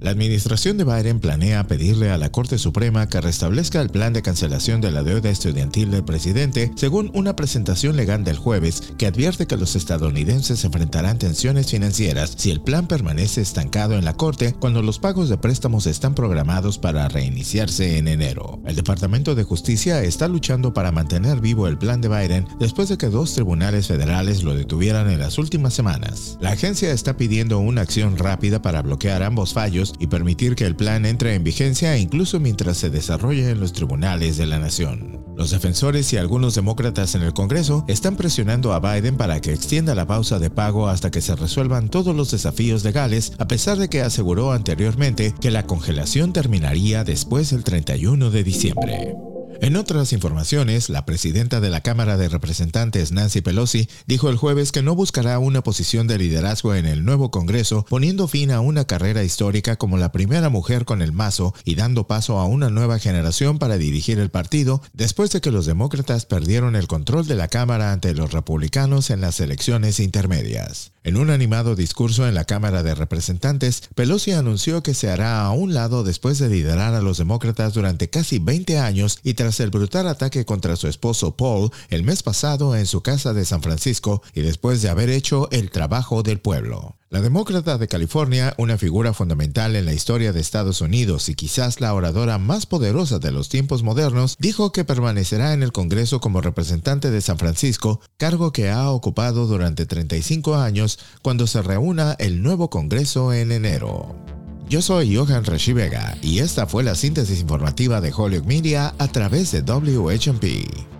La administración de Biden planea pedirle a la Corte Suprema que restablezca el plan de cancelación de la deuda estudiantil del presidente, según una presentación legal del jueves que advierte que los estadounidenses enfrentarán tensiones financieras si el plan permanece estancado en la Corte cuando los pagos de préstamos están programados para reiniciarse en enero. El Departamento de Justicia está luchando para mantener vivo el plan de Biden después de que dos tribunales federales lo detuvieran en las últimas semanas. La agencia está pidiendo una acción rápida para bloquear ambos fallos y permitir que el plan entre en vigencia incluso mientras se desarrolle en los tribunales de la nación. Los defensores y algunos demócratas en el Congreso están presionando a Biden para que extienda la pausa de pago hasta que se resuelvan todos los desafíos legales, a pesar de que aseguró anteriormente que la congelación terminaría después del 31 de diciembre. En otras informaciones, la presidenta de la Cámara de Representantes, Nancy Pelosi, dijo el jueves que no buscará una posición de liderazgo en el nuevo Congreso, poniendo fin a una carrera histórica como la primera mujer con el mazo y dando paso a una nueva generación para dirigir el partido después de que los demócratas perdieron el control de la Cámara ante los republicanos en las elecciones intermedias. En un animado discurso en la Cámara de Representantes, Pelosi anunció que se hará a un lado después de liderar a los demócratas durante casi 20 años y el brutal ataque contra su esposo Paul el mes pasado en su casa de San Francisco y después de haber hecho el trabajo del pueblo. La demócrata de California, una figura fundamental en la historia de Estados Unidos y quizás la oradora más poderosa de los tiempos modernos, dijo que permanecerá en el Congreso como representante de San Francisco, cargo que ha ocupado durante 35 años cuando se reúna el nuevo Congreso en enero. Yo soy Johan Rashi Vega y esta fue la síntesis informativa de Hollywood Media a través de WHMP.